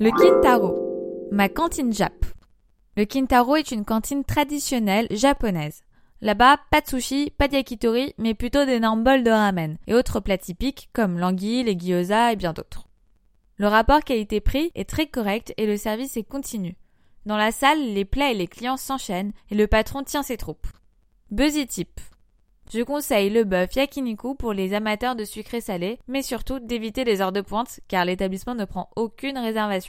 Le Kintaro, ma cantine Jap. Le Kintaro est une cantine traditionnelle japonaise. Là-bas, pas de sushi, pas de yakitori, mais plutôt d'énormes bols de ramen et autres plats typiques comme l'anguille, les gyoza et bien d'autres. Le rapport qualité-prix est très correct et le service est continu. Dans la salle, les plats et les clients s'enchaînent et le patron tient ses troupes. Buzzy. Je conseille le bœuf yakiniku pour les amateurs de sucré salé, mais surtout d'éviter les heures de pointe car l'établissement ne prend aucune réservation.